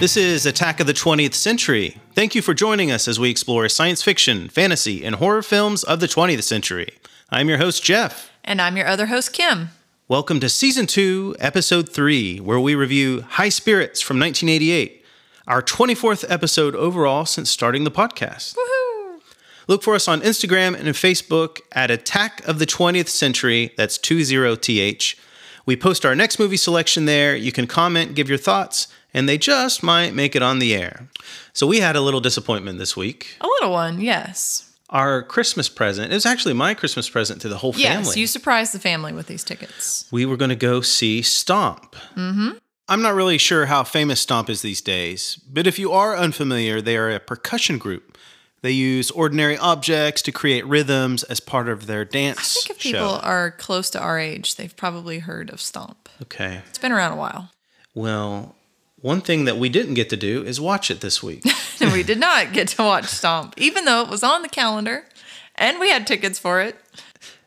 This is Attack of the 20th Century. Thank you for joining us as we explore science fiction, fantasy, and horror films of the 20th century. I'm your host, Jeff. And I'm your other host, Kim. Welcome to Season 2, Episode 3, where we review High Spirits from 1988, our 24th episode overall since starting the podcast. Woohoo! Look for us on Instagram and Facebook at Attack of the 20th Century. That's 20th. We post our next movie selection there. You can comment, give your thoughts, and they just might make it on the air. So we had a little disappointment this week. A little one, yes. Our Christmas present, it was actually my Christmas present to the whole Yes, family. Yes, you surprised the family with these tickets. we were going to go see Stomp. Mm-hmm. I'm not really sure how famous Stomp is these days, but if you are unfamiliar, they are a percussion group. They use ordinary objects to create rhythms as part of their dance I think if show. people are close to our age, they've probably heard of Stomp. okay. It's been around a while. Well, one thing that we didn't get to do is watch it this week. And we did not get to watch Stomp, even though it was on the calendar and we had tickets for it.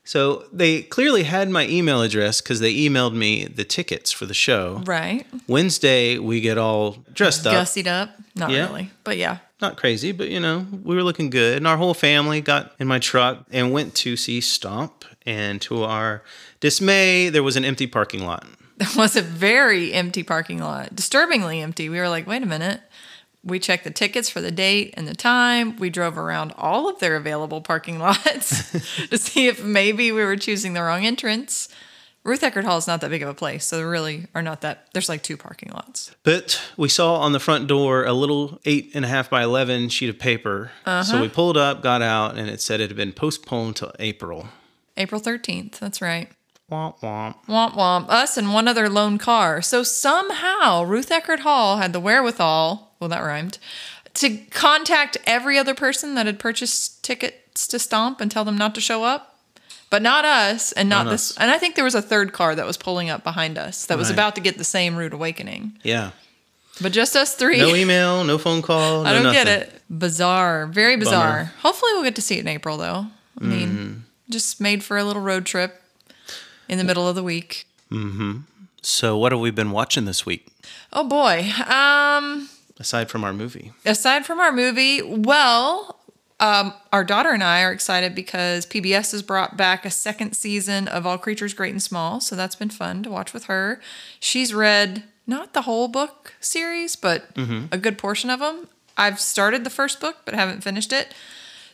so they clearly had my email address because they emailed me the tickets for the show. Right. Wednesday, we get all dressed up. Gussied up. Not Yeah. really. But yeah. not crazy, but you know, we were looking good. And our whole family got in my truck and went to see Stomp. And to our dismay, there was an empty parking lot. It was a very empty parking lot, disturbingly empty. We were like, wait a minute. We checked the tickets for the date and the time. We drove around all of their available parking lots to see if maybe we were choosing the wrong entrance. Ruth Eckerd Hall is not that big of a place, so there really are not that. There's like two parking lots. But we saw on the front door a little eight and a half by 11 sheet of paper. So we uh-huh. pulled up, got out, and it said it had been postponed to April. April 13th. That's right. Womp womp. Womp womp. Us and one other lone car. So somehow Ruth Eckerd Hall had the wherewithal, well, that rhymed, to contact every other person that had purchased tickets to Stomp and tell them not to show up. But not us, and not, Not this. us. And I think there was a third car that was pulling up behind us that was Right. about to get the same rude awakening. Yeah. But just us three. No email, no phone call. I don't get it. Bizarre. Very bizarre. Bummer. Hopefully we'll get to see it in April though. I mean, Mm-hmm. just made for a little road trip in the middle of the week. Mm-hmm. So, what have we been watching this week Oh boy. Um aside from our movie? aside from our movie, well, um, our daughter and I are excited because PBS has brought back a second season of All Creatures Great and Small, so that's been fun to watch with her. She's read not the whole book series, but a good portion of them. I've started the first book, but haven't finished it.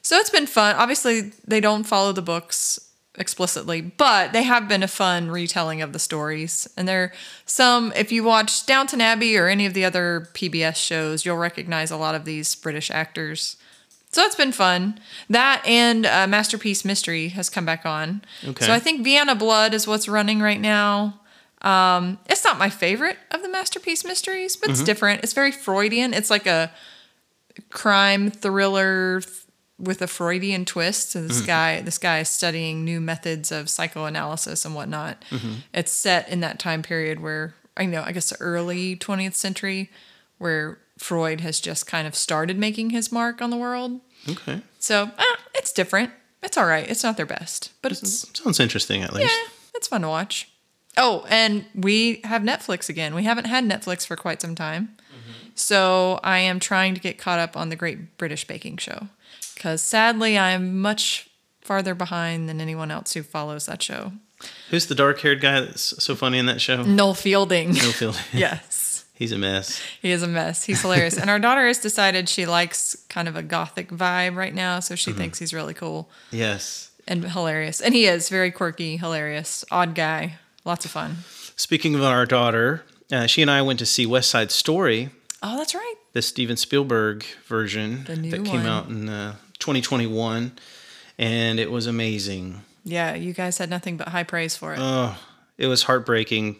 So it's been fun. Obviously, they don't follow the books explicitly, but they have been a fun retelling of the stories. And there some if you watch Downton Abbey or any of the other PBS shows, you'll recognize a lot of these British actors. So it's been fun. That and uh, Masterpiece Mystery has come back on. Okay. So I think Vienna Blood is what's running right now. Um, it's not my favorite of the Masterpiece Mysteries, but it's different. It's very Freudian. It's like a crime thriller th- with a Freudian twist. So this mm-hmm. guy, this guy is studying new methods of psychoanalysis and whatnot. Mm-hmm. It's set in that time period where I know, I guess, the early 20th century, where Freud has just kind of started making his mark on the world. Okay. So eh, it's different. It's all right. It's not their best, but it's Sounds interesting, at least. yeah, it's fun to watch. Oh, and we have Netflix again. We haven't had Netflix for quite some time. Mm-hmm. So I am trying to get caught up on the Great British Baking Show because sadly I'm much farther behind than anyone else who follows that show. Who's the dark haired guy that's so funny in that show? Noel Fielding. No Fielding. yes. He's a mess. He is a mess. He's hilarious. and our daughter has decided she likes kind of a gothic vibe right now. So she thinks he's really cool Yes. and hilarious. And he is very quirky, hilarious, odd guy. Lots of fun. Speaking of our daughter, uh, she and I went to see West Side Story, Oh, that's right. the Steven Spielberg version The that came one. out in uh, 2021, and it was amazing. Yeah, you guys had nothing but high praise for it. Oh, it was heartbreaking.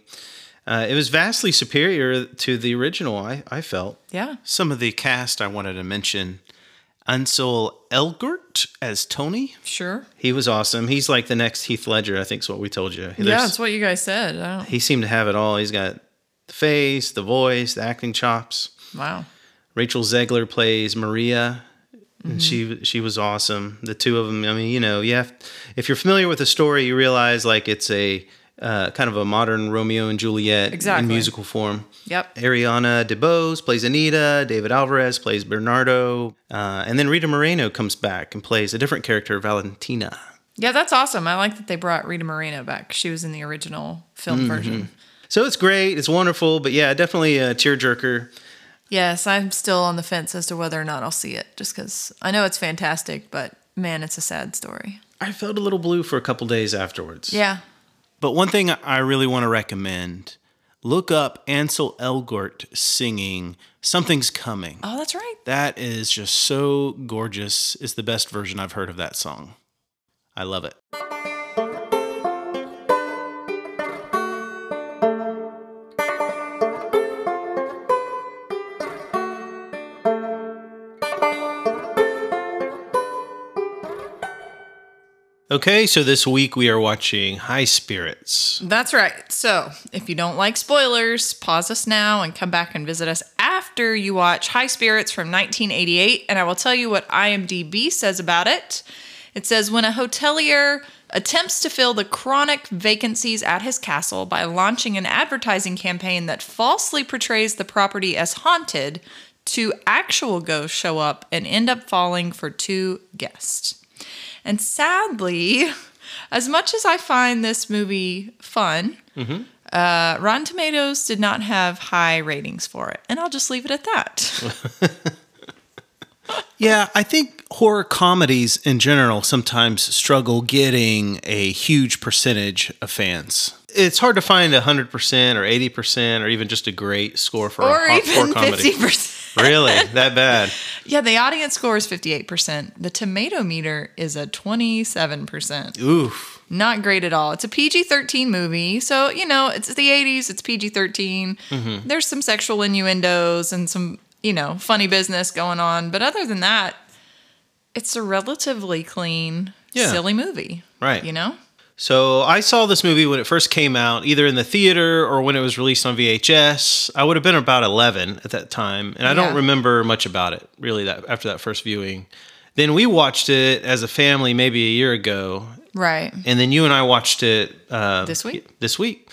Uh, it was vastly superior to the original, I, I felt. yeah. Some of the cast I wanted to mention Ansel Elgort as Tony. Sure. He was awesome. He's like the next Heath Ledger, I think is what we told you. yeah, that's what you guys said. He seemed to have it all. He's got the face, the voice, the acting chops. wow. Rachel Zegler plays Maria, and she she was awesome. The two of them. I mean, you know, you have if you're familiar with the story, you realize like it's a uh, kind of a modern Romeo and Juliet Exactly. in musical form. Yep. Ariana DeBose plays Anita, David Alvarez plays Bernardo, uh, and then Rita Moreno comes back and plays a different character, Valentina. Yeah, that's awesome. I like that they brought Rita Moreno back. She was in the original film version. So it's great, it's wonderful, but yeah, definitely a tearjerker. Yes, I'm still on the fence as to whether or not I'll see it, just because I know it's fantastic, but man, it's a sad story. I felt a little blue for a couple days afterwards. Yeah. But one thing I really want to recommend look up Ansel Elgort singing Something's Coming. Oh, that's right. That is just so gorgeous. It's the best version I've heard of that song. I love it. Okay, so this week we are watching High Spirits. That's right. So, if you don't like spoilers, pause us now and come back and visit us after you watch High Spirits from 1988, and I will tell you what IMDb says about it. It says when a hotelier attempts to fill the chronic vacancies at his castle by launching an advertising campaign that falsely portrays the property as haunted, two actual ghosts show up and end up falling for two guests. And sadly, as much as I find this movie fun, uh, Rotten Tomatoes did not have high ratings for it. And I'll just leave it at that. Yeah, I think horror comedies in general sometimes struggle getting a huge percentage of fans. It's hard to find a 100% or 80% or even just a great score for or a even comedy. 50%. Really? That bad? Yeah, the audience score is 58%. The tomato meter is a 27%. Oof. Not great at all. It's a PG 13 movie. So, you know, it's the 80s, it's PG 13. Mm-hmm. There's some sexual innuendos and some, you know, funny business going on. But other than that, it's a relatively clean, Yeah. silly movie. Right. You know? So I saw this movie when it first came out, either in the theater or when it was released on VHS. I would have been about 11 at that time, and I don't remember much about it really that after that first viewing. Then we watched it as a family maybe a year ago, Right. and then you and I watched it uh, This week? This week,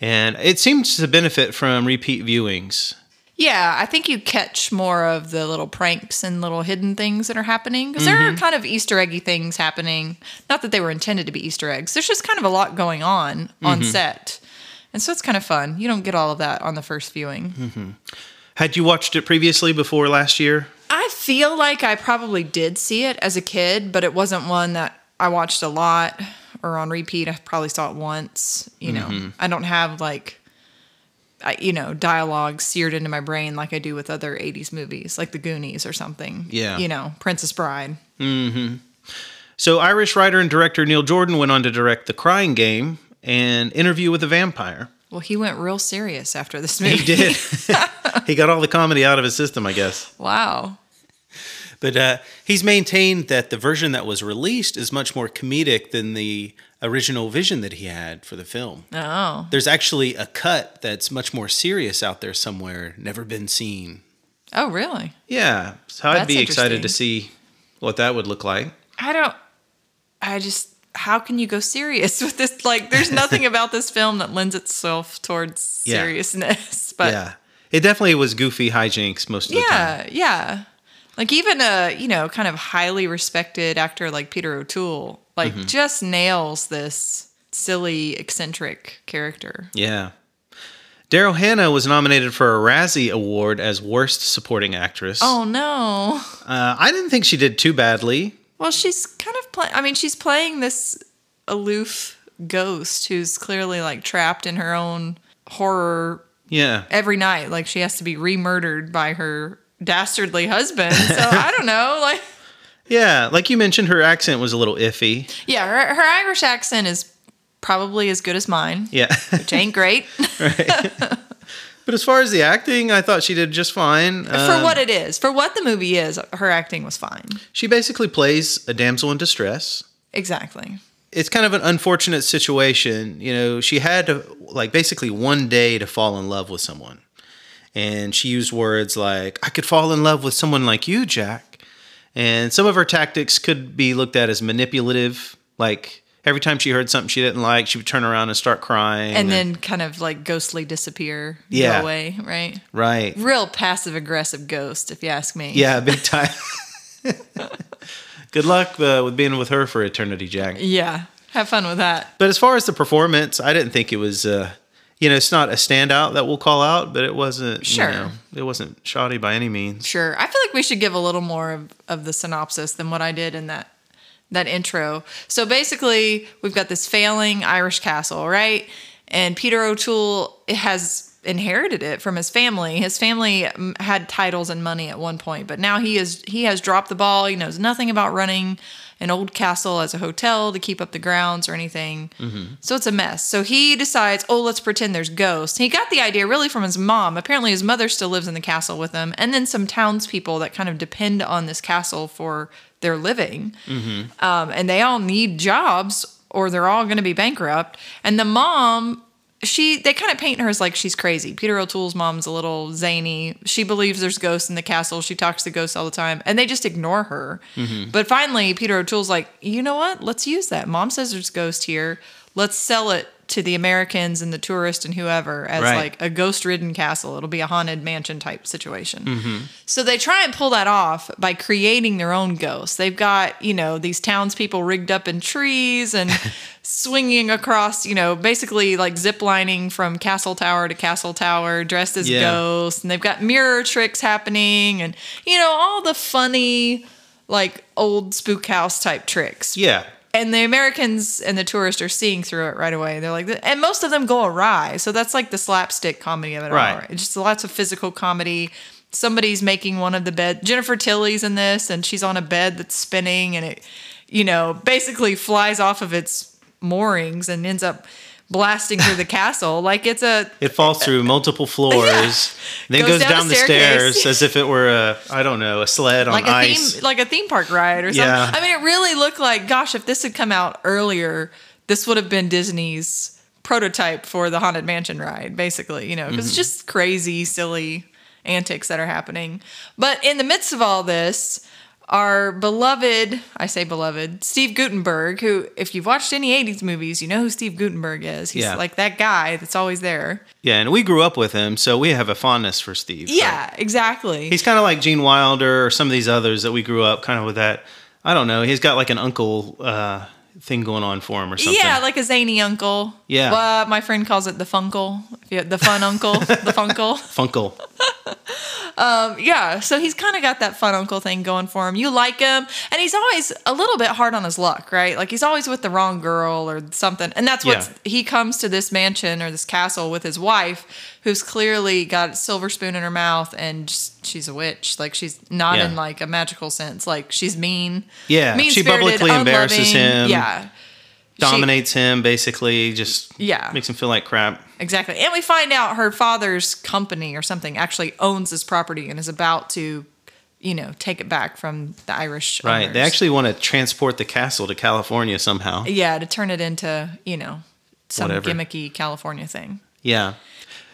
and it seems to benefit from repeat viewings. Yeah, I think you catch more of the little pranks and little hidden things that are happening because there are mm-hmm. kind of Easter eggy things happening. Not that they were intended to be Easter eggs. There's just kind of a lot going on on mm-hmm. set, and so it's kind of fun. You don't get all of that on the first viewing. Mm-hmm. Had you watched it previously before last year? I feel like I probably did see it as a kid, but it wasn't one that I watched a lot or on repeat. I probably saw it once. You know, I don't have like, you know, dialogue seared into my brain like I do with other 80s movies, like The Goonies or something. Yeah. You know, Princess Bride. Mm-hmm. So Irish writer and director Neil Jordan went on to direct The Crying Game and Interview with a Vampire. Well, he went real serious after this movie. He did. he got all the comedy out of his system, I guess. wow. But uh, he's maintained that the version that was released is much more comedic than the original vision that he had for the film. Oh. There's actually a cut that's much more serious out there somewhere, never been seen. Oh, really? Yeah. So I'd That's be excited to see what that would look like. I don't. I just. How can you go serious with this? Like, there's nothing about this film that lends itself towards Yeah. seriousness. But yeah. It definitely was goofy hijinks most of the time. yeah, yeah. Like even a you know kind of highly respected actor like Peter O'Toole, like Mm-hmm. just nails this silly eccentric character. Yeah. Daryl Hannah was nominated for a Razzie Award as Worst Supporting Actress. Oh no. Uh, I didn't think she did too badly. Well, she's kind of playing. I mean, she's playing this aloof ghost who's clearly like trapped in her own horror Yeah. every night. Like she has to be re-murdered by her dastardly husband. So I don't know. Like, Yeah. Like you mentioned, her accent was a little iffy. yeah, her, her Irish accent is probably as good as mine, Yeah. which ain't great but as far as the acting, I thought she did just fine. for Um, what it is. For what the movie is, her acting was fine. She basically plays a damsel in distress. Exactly. It's kind of an unfortunate situation. You know, she had to, like, basically one day to fall in love with someone. And she used words like, I could fall in love with someone like you, Jack. And some of her tactics could be looked at as manipulative. Like, every time she heard something she didn't like, she would turn around and start crying. and then kind of like ghostly disappear, Yeah. away, right? right, Real passive aggressive ghost, if you ask me. yeah, big time. Good luck uh, with being with her for eternity, Jack. Yeah. Have fun with that. But as far as the performance, I didn't think it was. Uh, you know, it's not a standout that we'll call out, but it wasn't. Sure. You know, it wasn't shoddy by any means. Sure. I feel like we should give a little more of, of the synopsis than what I did in that that intro. So basically, we've got this failing Irish castle, right? And Peter O'Toole has inherited it from his family. His family mm, had titles and money at one point, but now he is he has dropped the ball. He knows nothing about running an old castle as a hotel to keep up the grounds or anything. So it's a mess. So he decides, oh, let's pretend there's ghosts. He got the idea really from his mom. Apparently, his mother still lives in the castle with him, and then some townspeople that kind of depend on this castle for their living. Um, and they all need jobs, or they're all going to be bankrupt. And the mom. She they kind of paint her as like she's crazy. Peter O'Toole's mom's a little zany. She believes there's ghosts in the castle. She talks to ghosts all the time, and they just ignore her. Mm-hmm. But finally, Peter O'Toole's like, you know what? Let's use that. Mom says there's ghost here. Let's sell it to the Americans and the tourists and whoever as Right. like a ghost-ridden castle. It'll be a haunted mansion type situation. Mm-hmm. So they try and pull that off by creating their own ghosts. They've got you know these townspeople rigged up in trees and swinging across, you know, basically like ziplining from castle tower to castle tower, dressed as Yeah. ghosts, and they've got mirror tricks happening, and you know all the funny like old spook house type tricks. Yeah. And the Americans and the tourists are seeing through it right away. They're like, and most of them go awry. So that's like the slapstick comedy of it Right. all. Right? It's just lots of physical comedy. Somebody's making one of the bed. Jennifer Tilly's in this, and she's on a bed that's spinning, and it, you know, basically flies off of its moorings and ends up blasting through the castle. Like it's a It falls through multiple floors, then Goes goes, down down, the the stairs as if it were a I don't know a sled on like a ice. theme like a theme park ride or something. Yeah. I mean, it really looked like, gosh, if this had come out earlier, this would have been Disney's prototype for the Haunted Mansion ride, basically. You know, because Mm-hmm. it's just crazy, silly antics that are happening. But in the midst of all this, our beloved, I say beloved, Steve Guttenberg, who, if you've watched any 80s movies, you know who Steve Guttenberg is. He's Yeah. like that guy that's always there. Yeah, and we grew up with him, so we have a fondness for Steve. Yeah, exactly. He's kind of like Gene Wilder or some of these others that we grew up kind of with that. I don't know. He's got like an uncle uh, thing going on for him or something. Yeah, like a zany uncle. Yeah. Well, my friend calls it the funkle. The fun uncle, the funkle. Funkle. Um, yeah, so he's kind of got that fun uncle thing going for him. You like him, and he's always a little bit hard on his luck, right? Like he's always with the wrong girl or something. And that's what Yeah. he comes to this mansion or this castle with his wife, who's clearly got a silver spoon in her mouth, and just, she's a witch. Like she's not Yeah. in like a magical sense. Like she's mean. Yeah, she mean-spirited, publicly embarrasses unloving. him. Yeah. She- Dominates him basically, just Yeah. makes him feel like crap. Exactly. And we find out her father's company or something actually owns this property and is about to, you know, take it back from the Irish. Right. They actually want to transport the castle to California somehow. Yeah, to turn it into, you know, some Whatever. gimmicky California thing. Yeah.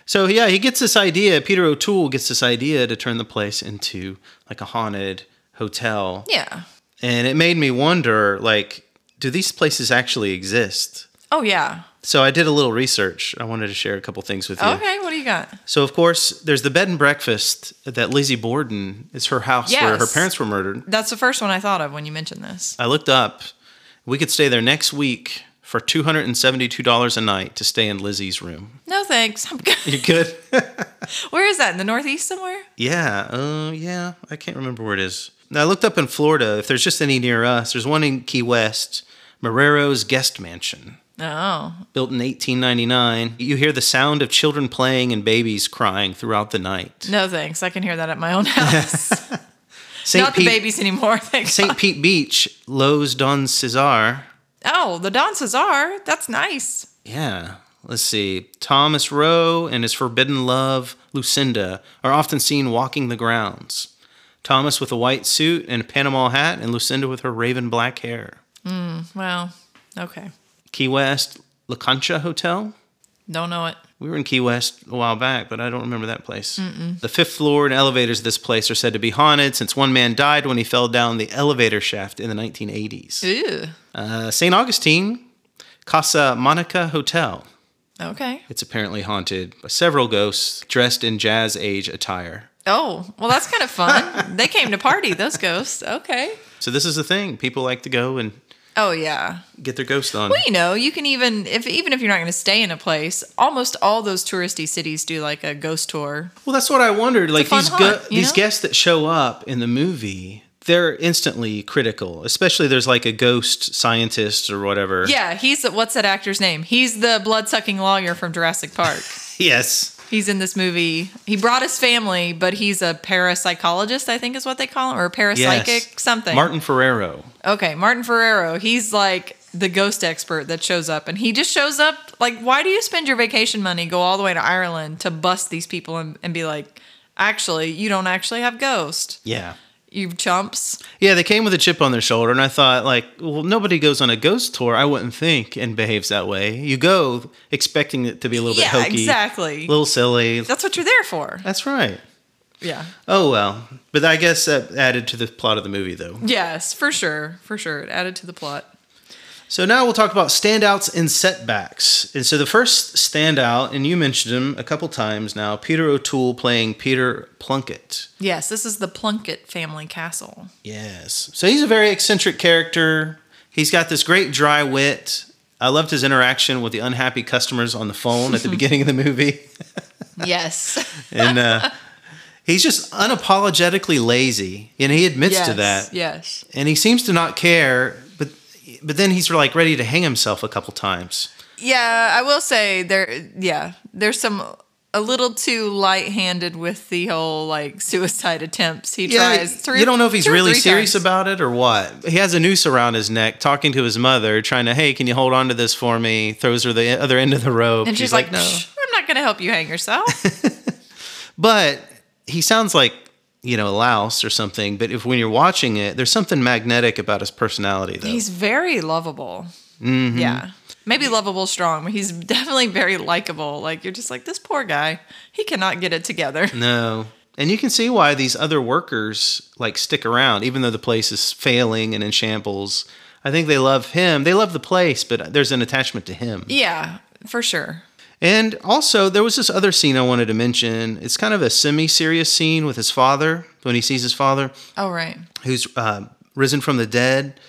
So yeah, he gets this idea. Peter O'Toole gets this idea to turn the place into like a haunted hotel, Yeah. and it made me wonder, like, do these places actually exist? Oh, yeah. So I did a little research. I wanted to share a couple things with you. Okay, what do you got? So of course, there's the bed and breakfast that Lizzie Borden is her house where her parents were murdered. That's the first one I thought of when you mentioned this. I looked up. We could stay there next week for two hundred and seventy-two dollars a night to stay in Lizzie's room. No, thanks. I'm good. You're good? Where is that? In the Northeast somewhere? Yeah, uh, yeah. I can't remember where it is. Now, I looked up in Florida if there's just any near us. There's one in Key West, Marrero's Guest Mansion, Oh, built in 1899. You hear the sound of children playing and babies crying throughout the night. no, thanks. I can hear that at my own house. Not the babies anymore. Thanks. St. Pete Beach, Lowe's Don Cesar. Oh, the Don are. That's nice. Yeah. Let's see. Thomas Rowe and his forbidden love, Lucinda, are often seen walking the grounds. Thomas with a white suit and a Panama hat, and Lucinda with her raven black hair. Mm, Well, okay. Key West, La Concha Hotel. Don't know it. We were in Key West a while back, but I don't remember that place. The fifth floor and elevators of this place are said to be haunted since one man died when he fell down the elevator shaft in the 1980s. Ew. Uh, St. Augustine, Casa Monica Hotel. Okay. It's apparently haunted by several ghosts dressed in jazz age attire. Oh, well, that's kind of fun. they came to party, those ghosts. Okay. So this is the thing. People like to go and Oh, yeah. get their ghost on. Well, you know, you can even if even if you're not going to stay in a place, almost all those touristy cities do like a ghost tour. Well, that's what I wondered. Like these hunt, go- these know? guests that show up in the movie, they're instantly critical. Especially there's like a ghost scientist or whatever. Yeah, he's what's that actor's name? He's the blood sucking lawyer from Jurassic Park. Yes. He's in this movie. He brought his family, but he's a parapsychologist, I think is what they call him, or a parapsychic Yes. something. Martin Ferrero. Okay, Martin Ferrero. He's like the ghost expert that shows up, and he just shows up. Like, why do you spend your vacation money, go all the way to Ireland to bust these people and, and be like, actually, you don't actually have ghost, Yeah. You chumps. Yeah, they came with a chip on their shoulder, and I thought, like, well, nobody goes on a ghost tour. I wouldn't think and behaves that way. You go expecting it to be a little Yeah, bit hokey, exactly. a little silly. That's what you're there for. That's right. Yeah. Oh well, but I guess that added to the plot of the movie, though. Yes, for sure, for sure. It added to the plot. So now we'll talk about standouts and setbacks. And so the first standout, and you mentioned him a couple times now, Peter O'Toole playing Peter Plunkett. Yes, this is the Plunkett family castle. Yes. So he's a very eccentric character. He's got this great dry wit. I loved his interaction with the unhappy customers on the phone at the beginning of the movie. Yes. And uh, he's just unapologetically lazy. And he admits to that. Yes. And he seems to not care, but then he's like ready to hang himself a couple times. Yeah, I will say there. Yeah, there's some a little too light-handed with the whole like suicide attempts. He tries. Three, you don't know if he's really serious times. about it or what. He has a noose around his neck, talking to his mother, trying to, hey, can you hold on to this for me? Throws her the other end of the rope. And she's, like, No, "I'm not going to help you hang yourself." But he sounds like you know a louse or something. But if when you're watching it, there's something magnetic about his personality, though. he's very lovable. Mm-hmm. Yeah, maybe lovable strong, but he's definitely very likable. Like you're just like this poor guy. He cannot get it together. no. And you can see why these other workers like stick around, even though the place is failing and in shambles. I think they love him. They love the place, but there's an attachment to him. Yeah, for sure. And also, there was this other scene I wanted to mention. It's kind of a semi serious scene with his father when he sees his father, Oh right. who's uh, risen from the dead.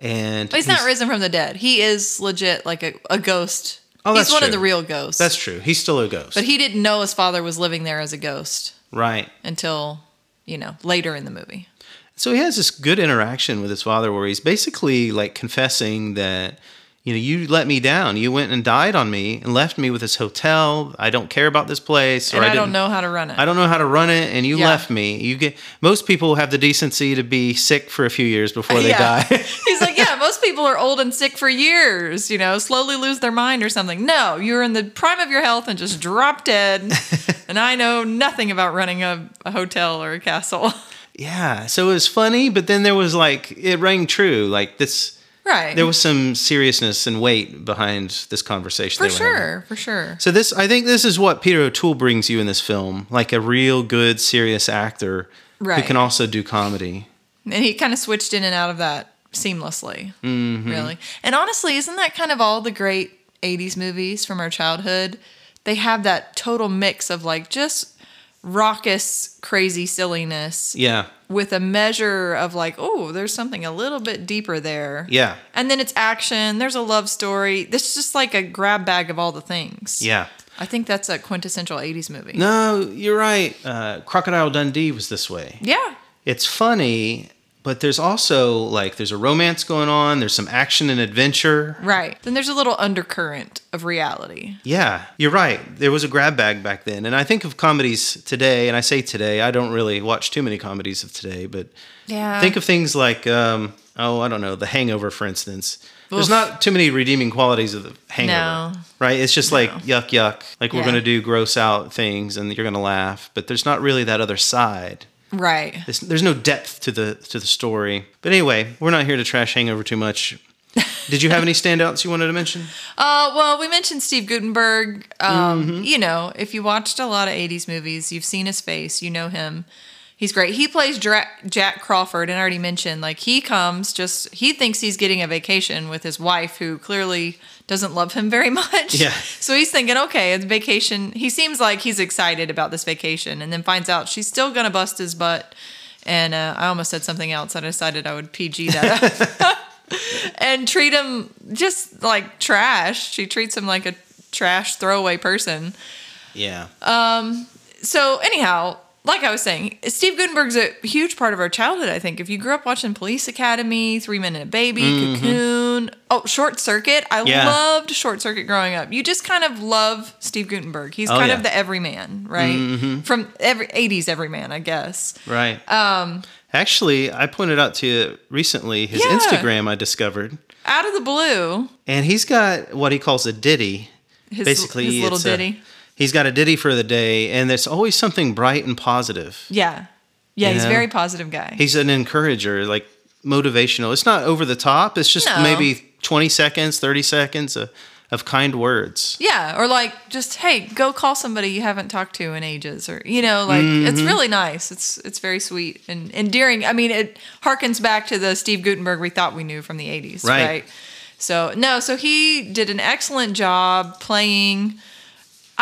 And But he's, not risen from the dead. He is legit like a, a ghost. Oh, that's he's one of the real ghosts. That's true. He's still a ghost. But he didn't know his father was living there as a ghost right. until, you know, later in the movie. So he has this good interaction with his father where he's basically like confessing that, you know, you let me down. You went and died on me and left me with this hotel. I don't care about this place. And I, don't didn't- know how to run it. I don't know how to run it, and you Yeah. left me. You get most people have the decency to be sick for a few years before they Yeah. die. He's like, yeah, most people are old and sick for years, you know, slowly lose their mind or something. No, you're in the prime of your health and just drop dead. and I know nothing about running a, a hotel or a castle. Yeah, so it was funny, but then there was like it rang true. Like this, right. there was some seriousness and weight behind this conversation. for they were having. sure, for sure. So this, I think, this is what Peter O'Toole brings you in this film, like a real good, serious actor who can also do comedy. And he kind of switched in and out of that seamlessly, Mm-hmm. really. And honestly, isn't that kind of all the great 80s movies from our childhood? They have that total mix of like just raucous, crazy silliness Yeah, with a measure of like, oh, there's something a little bit deeper there. yeah, And then it's action, there's a love story. This is just like a grab bag of all the things. yeah. I think that's a quintessential 80s movie. No, you're right. Uh, Crocodile Dundee was this way. Yeah. It's funny, but there's also like there's a romance going on. There's some action and adventure. Right. Then there's a little undercurrent of reality. Yeah, you're right. There was a grab bag back then. And I think of comedies today, and I say today, I don't really watch too many comedies of today, but Yeah. think of things like, um, oh, I don't know, The Hangover, for instance. There's not too many redeeming qualities of The Hangover, No. right? It's just like yuck, yuck. Like we're going to do gross out things and you're going to laugh, but there's not really that other side. Right. There's, there's no depth to the to the story. But anyway, we're not here to trash Hangover too much. Did you have any standouts you wanted to mention? Uh, well, we mentioned Steve Guttenberg. Um, Mm-hmm. You know, if you watched a lot of 80s movies, you've seen his face, you know him. He's great. He plays Dra- Jack Crawford, and I already mentioned like he comes just he thinks he's getting a vacation with his wife, who clearly doesn't love him very much. Yeah. So he's thinking, okay, it's vacation. He seems like he's excited about this vacation, and then finds out she's still gonna bust his butt. And uh, I almost said something else. I decided I would PG that up. and treat him just like trash. She treats him like a trash throwaway person. Yeah. Um. So anyhow, like I was saying, Steve Guttenberg's a huge part of our childhood. I think if you grew up watching Police Academy, Three Men and a Baby, Cocoon, oh Short Circuit, I Mm-hmm. Yeah. loved Short Circuit growing up. You just kind of love Steve Guttenberg. He's Oh, kind yeah. Mm-hmm. of the everyman, right? From every '80s everyman, I guess. Right. Um, Actually, I pointed out to you recently his Yeah. Instagram I discovered, Out of the blue, and he's got what he calls a ditty. his, Basically, his little it's a- ditty. He's got a ditty for the day, and it's always something bright and positive. yeah, yeah, You he's a very positive guy. He's an encourager, like motivational. It's not over the top. It's just No. maybe 20 seconds, 30 seconds of, of kind words. Yeah, or like just hey, go call somebody you haven't talked to in ages, or you know, like it's Mm-hmm. really nice. It's it's very sweet and endearing. I mean, it harkens back to the Steve Guttenberg we thought we knew from the '80s, Right. right? So no, so he did an excellent job playing.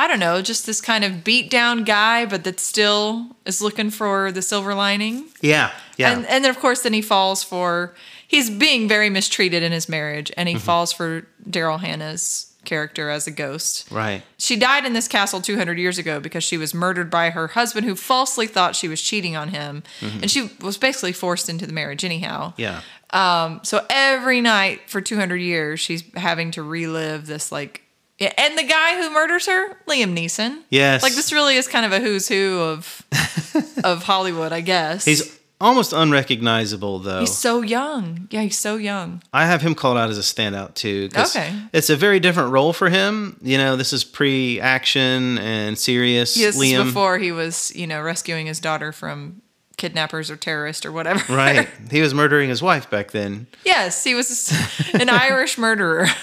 I don't know, just this kind of beat down guy, but that still is looking for the silver lining. Yeah. Yeah. And and then of course then he falls for he's being very mistreated in his marriage and he Mm-hmm. falls for Daryl Hannah's character as a ghost. right. She died in this castle 200 years ago because she was murdered by her husband who falsely thought she was cheating on him and she was basically forced into the marriage anyhow. Mm-hmm. Yeah. Um so every night for 200 years she's having to relive this like yeah, and the guy who murders her, Liam Neeson. Yes. Like this really is kind of a who's who of of Hollywood, I guess. He's almost unrecognizable, though. He's so young. Yeah, he's so young. I have him called out as a standout too. Okay. It's a very different role for him. You know, this is pre-action and serious. Is Liam. before he was, you know, rescuing his daughter from kidnappers or terrorists or whatever. Right. He was murdering his wife back then. yes, he was an Irish murderer.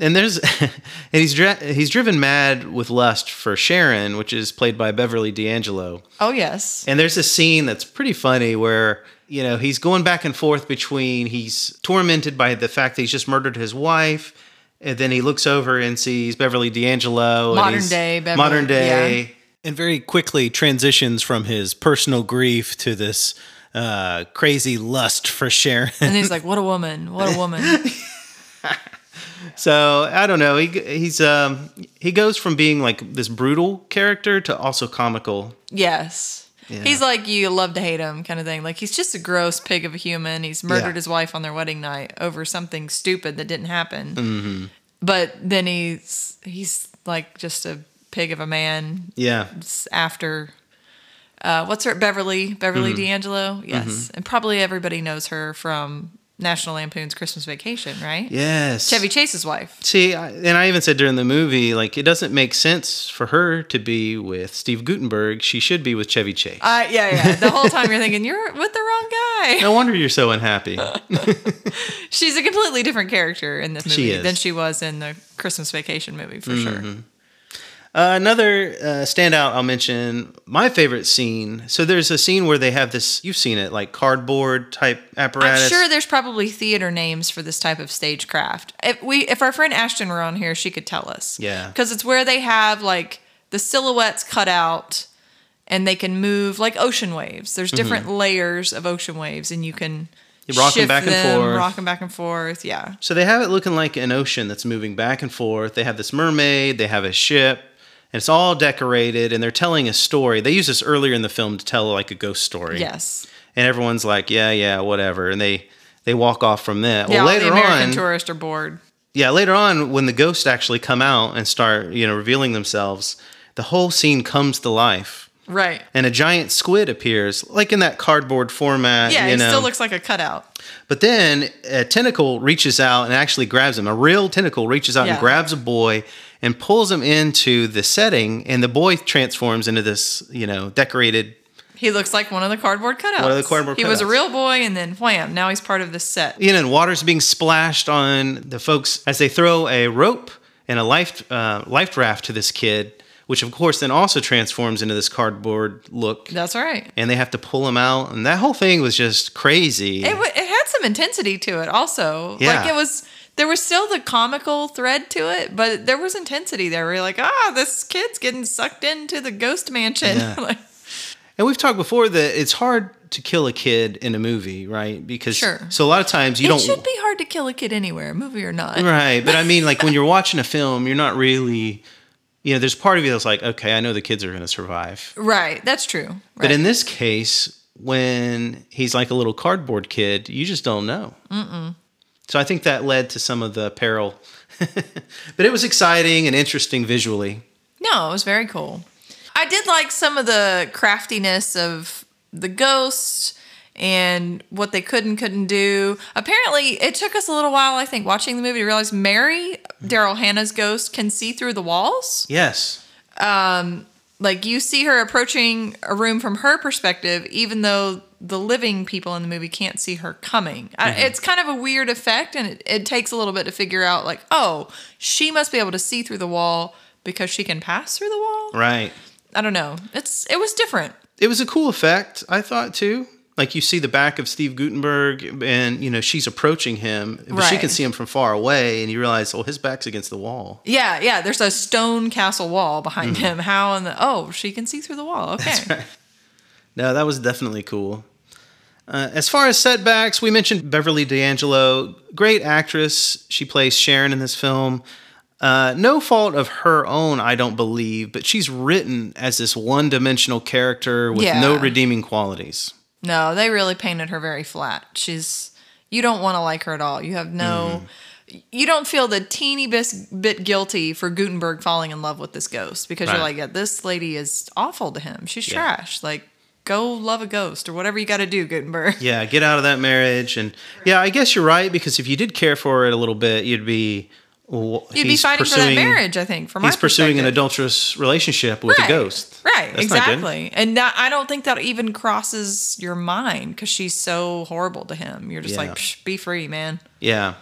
And there's and he's dri- he's driven mad with lust for Sharon, which is played by Beverly D'Angelo. Oh yes. And there's a scene that's pretty funny where, you know, he's going back and forth between he's tormented by the fact that he's just murdered his wife, and then he looks over and sees Beverly D'Angelo. and Modern he's- day Beverly, modern day. And very quickly transitions from his personal grief to this uh, crazy lust for Sharon. And he's like, "What a woman! What a woman!" So I don't know. He he's um he goes from being like this brutal character to also comical. Yes. Yeah. He's like you love to hate him kind of thing. Like he's just a gross pig of a human. He's murdered Yeah. his wife on their wedding night over something stupid that didn't happen. Mm-hmm. But then he's he's like just a pig of a man Yeah. After uh, what's her Beverly Beverly Mm-hmm. D'Angelo yes and probably everybody knows her from National Lampoon's Christmas Vacation right Yes. Chevy Chase's wife See, I, and I even said during the movie, like it doesn't make sense for her to be with Steve Guttenberg. She should be with Chevy Chase. uh, yeah yeah the whole time you're thinking you're with the wrong guy no wonder you're so unhappy. she's a completely different character in this movie. Mm-hmm. than she was in the Christmas Vacation movie for sure Uh, another uh, standout I'll mention, my favorite scene. So there's a scene where they have this, you've seen it, like cardboard type apparatus. I'm sure there's probably theater names for this type of stagecraft. If we, if our friend Ashton were on here, she could tell us. Yeah. because it's where they have like the silhouettes cut out, and they can move like ocean waves. There's different layers of ocean waves, and you can You rock 'em shift back and them, forth. rock 'em back and forth. Yeah, So they have it looking like an ocean that's moving back and forth. They have this mermaid, they have a ship, and it's all decorated, and they're telling a story. They use this earlier in the film to tell like a ghost story. yes, And everyone's like, yeah, yeah, whatever. And they they walk off from that. yeah. well, later the American on, tourists are bored. yeah, later on, when the ghosts actually come out and start, you know, revealing themselves, the whole scene comes to life. Right. And a giant squid appears, like in that cardboard format. Yeah, you it still looks like a cutout. But then a tentacle reaches out and actually grabs him. A real tentacle reaches out Yeah. and grabs a boy and pulls him into the setting, and the boy transforms into this, you know, decorated. He looks like one of the cardboard cutouts. One of the cardboard He was a real boy, and then wham! Now he's part of the set. You know, and water's being splashed on the folks as they throw a rope and a life uh, life raft to this kid which of course then also transforms into this cardboard look. That's right. And they have to pull him out, and that whole thing was just crazy. It, w- it had some intensity to it also. Yeah. Like it was there was still the comical thread to it, but there was intensity there. Where you're like, ah, this kid's getting sucked into the ghost mansion. Yeah. like, And we've talked before that it's hard to kill a kid in a movie, right? Because Sure. so a lot of times you it don't It should be hard to kill a kid anywhere, movie or not. right, but I mean like when you're watching a film, you're not really you know, there's part of you that's like, okay, I know the kids are going to survive. Right, that's true. Right. But in this case, when he's like a little cardboard kid, you just don't know. Mm-mm. So I think that led to some of the peril. but it was exciting and interesting visually. No, it was very cool. I did like some of the craftiness of the ghosts and what they could and couldn't do. Apparently, it took us a little while, I think, watching the movie to realize Mary, Daryl Hannah's ghost, can see through the walls. Yes. Um, like, you see her approaching a room from her perspective, even though the living people in the movie can't see her coming. I, mm-hmm. it's kind of a weird effect, and it, it takes a little bit to figure out, like, oh, she must be able to see through the wall because she can pass through the wall. Right. I don't know. It's it was different. It was a cool effect, I thought too. Like you see the back of Steve Guttenberg, and you know she's approaching him, but she can see him from far away, and you realize, oh, his back's against the wall. Yeah, yeah. There's a stone castle wall behind mm-hmm. him. How and the oh, she can see through the wall. Okay. No, that was definitely cool. Uh, as far as setbacks, we mentioned Beverly D'Angelo, great actress. She plays Sharon in this film. Uh, no fault of her own, I don't believe, but she's written as this one-dimensional character with no redeeming qualities. No, they really painted her very flat. She's you don't want to like her at all. You have no. You don't feel the teeny bit, bit guilty for Guttenberg falling in love with this ghost because Right. you're like, yeah, this lady is awful to him. She's Yeah. trash. Like, go love a ghost or whatever you got to do, Guttenberg. Yeah, get out of that marriage, and yeah, I guess you're right because if you did care for it a little bit, you'd be well, You'd be fighting for that marriage. I think from He's pursuing an adulterous relationship with a ghost. Right, That's exactly. And that, I don't think that even crosses your mind because she's so horrible to him. You're just Yeah. like, Psh, be free, man. Yeah.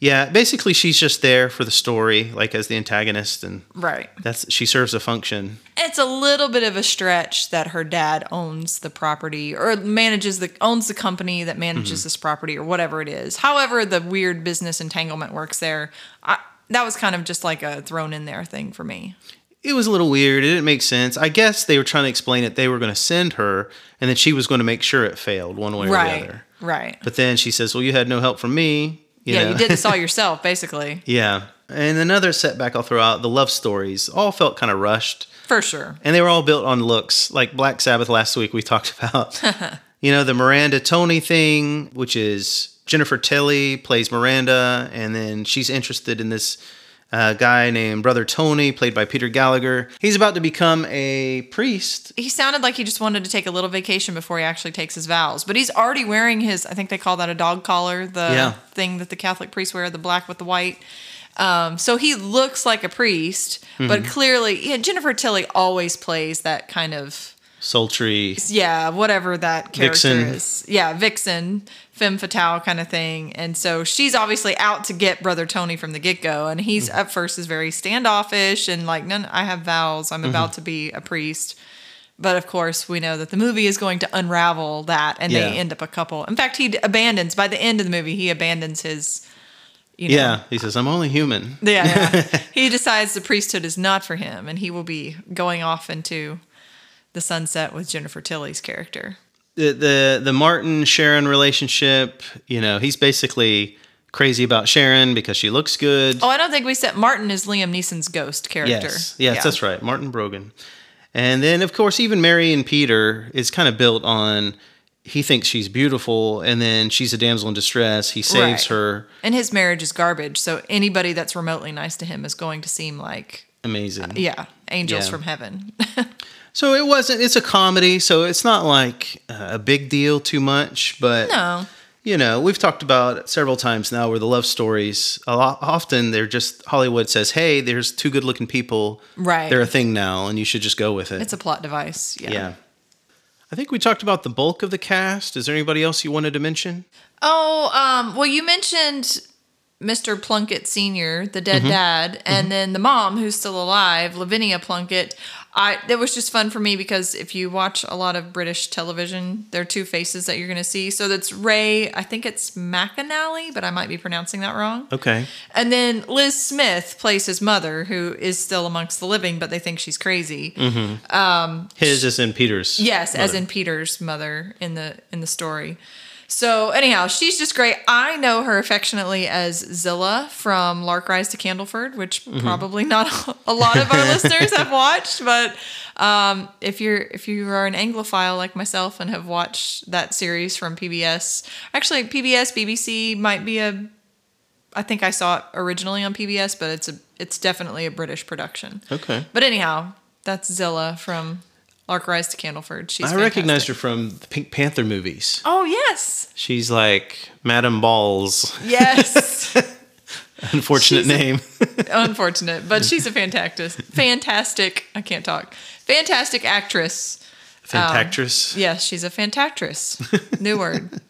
Yeah, basically she's just there for the story, like as the antagonist and Right. that's she serves a function. It's a little bit of a stretch that her dad owns the property or manages the owns the company that manages mm-hmm. this property or whatever it is. However, the weird business entanglement works there. I, that was kind of just like a thrown in there thing for me. It was a little weird. It didn't make sense. I guess they were trying to explain it. They were going to send her and then she was going to make sure it failed one way or the right. other. Right. But then she says, "Well, you had no help from me." You yeah, know? you did this all yourself, basically. yeah. And another setback I'll throw out, the love stories all felt kind of rushed. For sure. and they were all built on looks like black sabbath last week we talked about you know the miranda tony thing which is jennifer tilly plays miranda and then she's interested in this uh, guy named brother tony played by peter gallagher he's about to become a priest he sounded like he just wanted to take a little vacation before he actually takes his vows. But he's already wearing his, I think they call that a dog collar, the Yeah. thing that the Catholic priests wear, the black with the white. Um, so he looks like a priest, but Mm-hmm. clearly, yeah, Jennifer Tilly always plays that kind of, sultry yeah, whatever that character Vixen. is. Yeah, vixen, femme fatale kind of thing. And so she's obviously out to get Brother Tony from the get go. And he's Mm-hmm. at first is very standoffish and like, no, I have vows. I'm Mm-hmm. about to be a priest. But of course, we know that the movie is going to unravel that, and Yeah. they end up a couple. In fact, he abandons by the end of the movie. He abandons his, you know, yeah he says i'm only human yeah, yeah. he decides the priesthood is not for him, and he will be going off into the sunset with Jennifer Tilly's character. The, the the martin sharon relationship you know he's basically crazy about sharon because she looks good Oh, I don't think we said Martin is Liam Neeson's ghost character. Yes, yes, Yeah. that's right, Martin Brogan. And then, of course, even Mary and Peter is kind of built on he thinks she's beautiful, and then she's a damsel in distress. He saves Right. her. And his marriage is garbage, so anybody that's remotely nice to him is going to seem like, Amazing. yeah, angels Yeah. from heaven. So it wasn't. It's a comedy, so it's not like uh, a big deal too much. But no. you know, we've talked about several times now where the love stories a lot often they're just Hollywood says, "Hey, there's two good-looking people. Right. They're a thing now, and you should just go with it." It's a plot device. Yeah. yeah. I think we talked about the bulk of the cast. Is there anybody else you wanted to mention? Oh, um, well, you mentioned Mr. Plunkett Sr., the dead dad, and then the mom who's still alive, Lavinia Plunkett. I it was just fun for me because if you watch a lot of British television, there are two faces that you're going to see. So that's Ray, I think it's McAnally, but I might be pronouncing that wrong. Okay. And then Liz Smith plays his mother, who is still amongst the living, but they think she's crazy. Mm-hmm. Um, his is in Peter's. Yes, as in Peter's mother in the in the story. So anyhow, she's just great. I know her affectionately as Zillah from Lark Rise to Candleford, which Mm-hmm. probably not a lot of our listeners have watched, but um, if you're if you are an Anglophile like myself and have watched that series from PBS, actually PBS BBC might be a. I think I saw it originally on PBS, but it's a it's definitely a British production. Okay. But anyhow, that's Zillah from Lark Rise to Candleford. She's I recognized her from the Pink Panther movies. Oh yes, She's like Madame Balls. yes. Unfortunate She's a- name. Unfortunate, but she's a fantastic, fantastic. I can't talk. Fantastic actress. Fantactress. Yes, she's a fantactress. New word.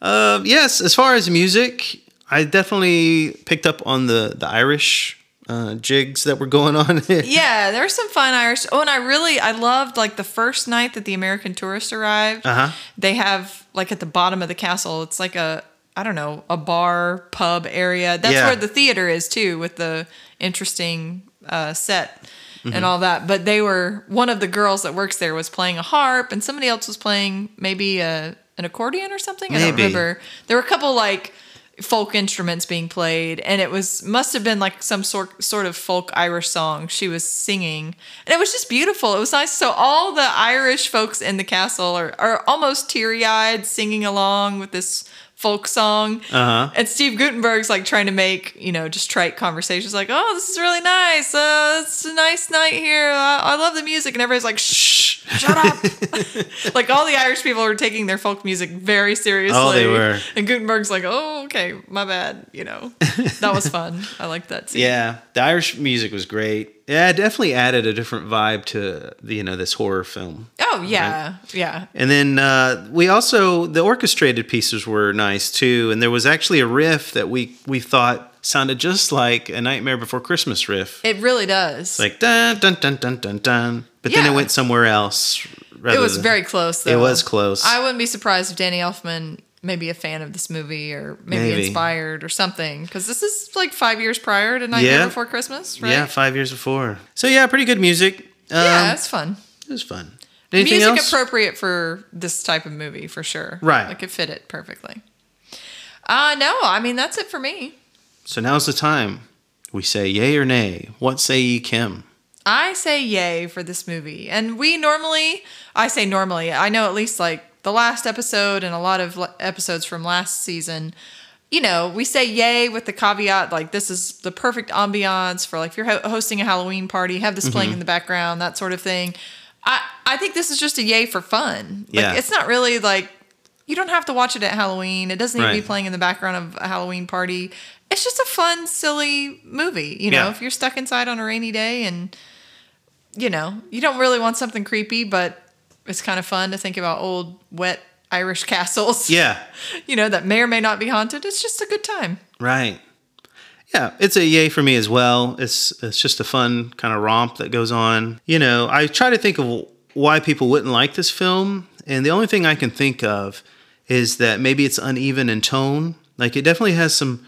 Um, yes, as far as music, I definitely picked up on the the Irish uh, jigs that were going on. Yeah, there's some fun Irish. Oh, and I really I loved like the first night that the American tourists arrived. Uh-huh. They have like at the bottom of the castle. It's like a I don't know a bar pub area. That's Yeah. where the theater is too, with the interesting uh, set Mm-hmm. and all that. But they were one of the girls that works there was playing a harp, and somebody else was playing maybe a an accordion or something. I don't remember. There were a couple like folk instruments being played and it was must have been like some sort sort of folk Irish song she was singing. And it was just beautiful. It was nice. So all the Irish folks in the castle are, are almost teary-eyed singing along with this folk song. Uh-huh. and Steve Guttenberg's like trying to make you know just trite conversations like oh this is really nice. Uh, it's a nice night here. I, I love the music. And everybody's like shh shut up like all the Irish people were taking their folk music very seriously. Oh, they were. And Guttenberg's like, "Oh, okay, my bad." You know, that was fun. I liked that scene. Yeah, the Irish music was great. Yeah, it definitely added a different vibe to the, you know this horror film. Oh yeah, yeah. And then uh, we also the orchestrated pieces were nice too. And there was actually a riff that we we thought sounded just like a Nightmare Before Christmas riff, It really does. like dun dun dun dun dun dun. But then it went somewhere else. it was than- very close. though. It was close. I wouldn't be surprised if Danny Elfman may be a fan of this movie or maybe, Maybe. inspired or something because this is like five years prior to Nightmare Yeah. Before Christmas, right? Yeah, five years before. So yeah, pretty good music. Um, yeah, it's fun. it was fun. Anything Music else? appropriate for this type of movie for sure. Right. Like it fit it perfectly. Uh no, I mean that's it for me. so now's the time. We say yay or nay. What say ye, Kim? I say yay for this movie. And we normally, I say normally, I know at least like the last episode and a lot of episodes from last season, you know, we say yay with the caveat like this is the perfect ambiance for like if you're ho- hosting a Halloween party, have this Mm-hmm. playing in the background, that sort of thing. I, I think this is just a yay for fun. Like, Yeah. It's not really like, you don't have to watch it at Halloween. It doesn't need to be playing in the background of a Halloween party. It's just a fun, silly movie. You know, Yeah. if you're stuck inside on a rainy day and you know, you don't really want something creepy, but it's kind of fun to think about old, wet Irish castles. Yeah, You know, that may or may not be haunted. It's just a good time. right. Yeah, it's a yay for me as well. It's it's just a fun kind of romp that goes on. You know, I try to think of why people wouldn't like this film, and the only thing I can think of is that maybe it's uneven in tone. Like it definitely has some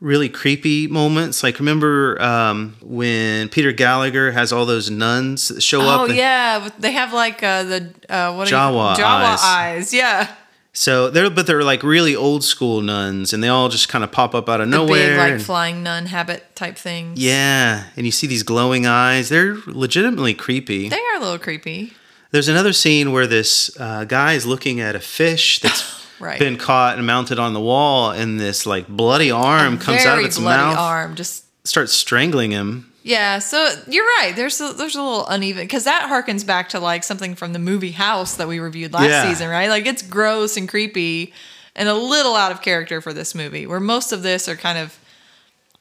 really creepy moments. Like remember um, when Peter Gallagher has all those nuns that show Oh, up? Oh yeah. They have like uh, the, uh, what are Jawa you, Jawa eyes. eyes. Yeah. So they're but they're like really old school nuns, and they all just kind of pop up out of The nowhere. big, like, and- flying nun habit type things. yeah, and you see these glowing eyes. They're legitimately creepy. They are a little creepy. There's another scene where this uh, guy is looking at a fish that's Right. been caught and mounted on the wall, and this like bloody arm comes out of its bloody mouth, arm. Just starts strangling him. Yeah, so you're right. There's a, there's a little uneven because that harkens back to like something from the movie House that we reviewed last Yeah. season, right? Like it's gross and creepy and a little out of character for this movie, where most of this are kind of,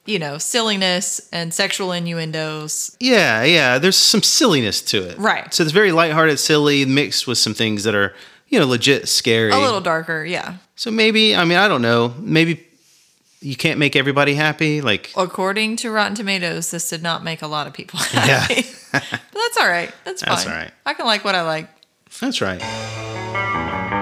you know, silliness and sexual innuendos. Yeah, yeah. There's some silliness to it, Right. So it's very lighthearted, silly, mixed with some things that are you know legit scary. A little darker, yeah. So maybe I mean I don't know. Maybe you can't make everybody happy. Like, According to Rotten Tomatoes, this did not make a lot of people Yeah. happy. but that's all right. That's fine. That's all right. I can like what I like. that's right.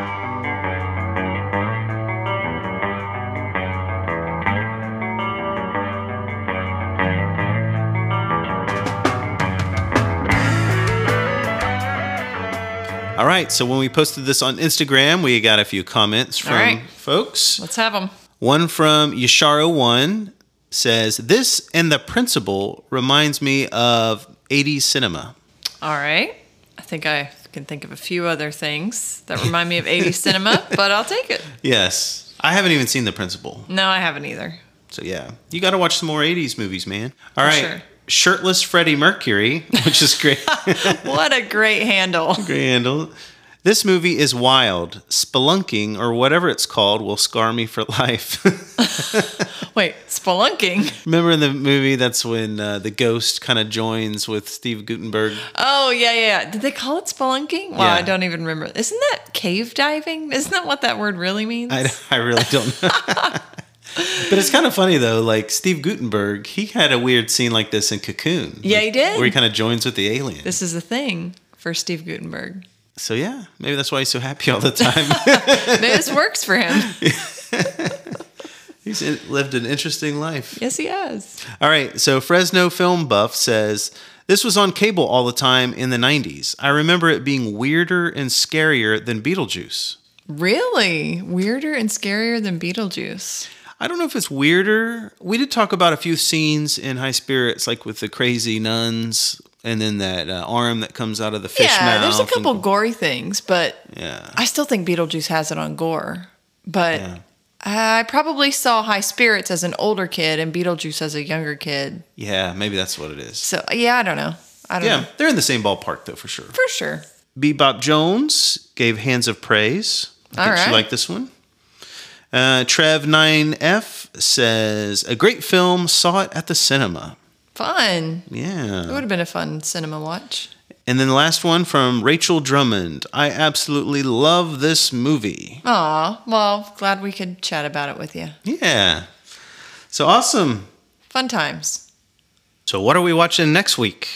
All right, so when we posted this on Instagram, we got a few comments from right. folks. Let's have them. One from Yashara1 says, This and the principal reminds me of 80s cinema. All right. I think I can think of a few other things that remind me of 80s cinema, but I'll take it. Yes. I haven't even seen the principal. No, I haven't either. So yeah, you got to watch some more 80s movies, man. All right. sure. Shirtless Freddie Mercury, which is great. What a great handle. great handle. This movie is wild. Spelunking, or whatever it's called, will scar me for life. Wait, spelunking. Remember in the movie, that's when uh, the ghost kind of joins with Steve Guttenberg? Oh, yeah, yeah. yeah. Did they call it spelunking? Well, I don't even remember. Isn't that cave diving? Isn't that what that word really means? I, I really don't know. but it's kind of funny though. Like Steve Guttenberg, he had a weird scene like this in Cocoon. Yeah, like, he did. Where he kind of joins with the alien. this is a thing for Steve Guttenberg. so yeah, maybe that's why he's so happy all the time. this works for him. he's in, lived an interesting life. Yes, he has. All right, so Fresno Film Buff says this was on cable all the time in the 90s. I remember it being weirder and scarier than Beetlejuice. Really? Weirder and scarier than Beetlejuice. I don't know if it's weirder. We did talk about a few scenes in High Spirits, like with the crazy nuns, and then that uh, arm that comes out of the fish yeah, mouth. there's a and- couple gory things, but yeah, I still think Beetlejuice has it on gore. But Yeah. I probably saw High Spirits as an older kid and Beetlejuice as a younger kid. yeah, maybe that's what it is. So yeah, I don't know. I don't Yeah, know. they're in the same ballpark though, for sure. For sure. Bebop Jones gave Hands of Praise. I All think she right. liked this one. Uh, Trev9F says, a great film, saw it at the cinema. Fun. Yeah. It would have been a fun cinema watch. And then the last one from Rachel Drummond. I absolutely love this movie. Aw, well, glad we could chat about it with you. Yeah. So awesome. Fun times. So what are we watching next week?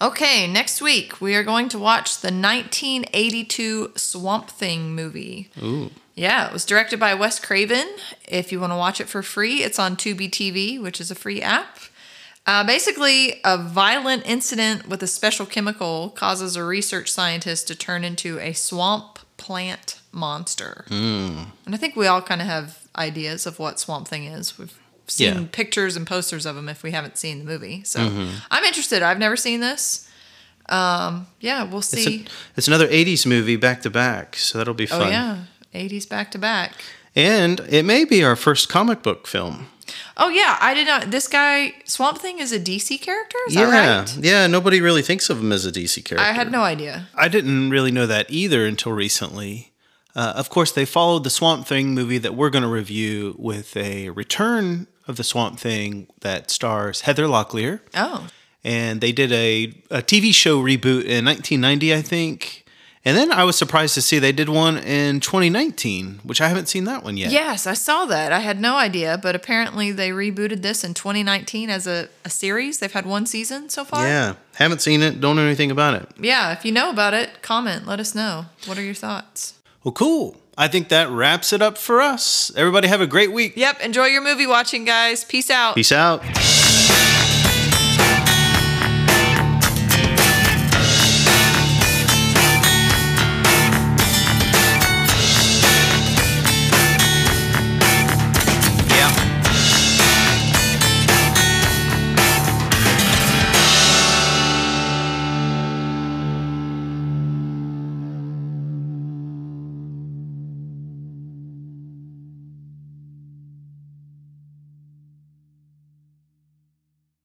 Okay, next week we are going to watch the 1982 Swamp Thing movie. Ooh. Yeah, it was directed by Wes Craven. If you want to watch it for free, it's on Tubi TV, which is a free app. Uh, basically, a violent incident with a special chemical causes a research scientist to turn into a swamp plant monster. And I think we all kind of have ideas of what Swamp Thing is. We've seen Yeah. pictures and posters of them if we haven't seen the movie. So I'm interested. I've never seen this. Um, yeah, we'll It's, see. a, it's another 80s movie back to back, so that'll be fun. oh, yeah. 80s back to back. And it may be our first comic book film. Oh yeah, I did not. This guy Swamp Thing is a DC character. Is yeah. that right? Yeah, nobody really thinks of him as a DC character. I had no idea. I didn't really know that either until recently. Uh, of course, they followed the Swamp Thing movie that we're going to review with a return of the Swamp Thing that stars Heather Locklear. Oh, And they did a, a TV show reboot in 1990, I think. And then I was surprised to see they did one in 2019, which I haven't seen that one yet. yes, I saw that. I had no idea, but apparently they rebooted this in 2019 as a, a series. They've had one season so far. Yeah. Haven't seen it. Don't know anything about it. Yeah. If you know about it, comment. Let us know. What are your thoughts? Well, cool. I think that wraps it up for us. Everybody have a great week. Yep. Enjoy your movie watching, guys. Peace out. Peace out.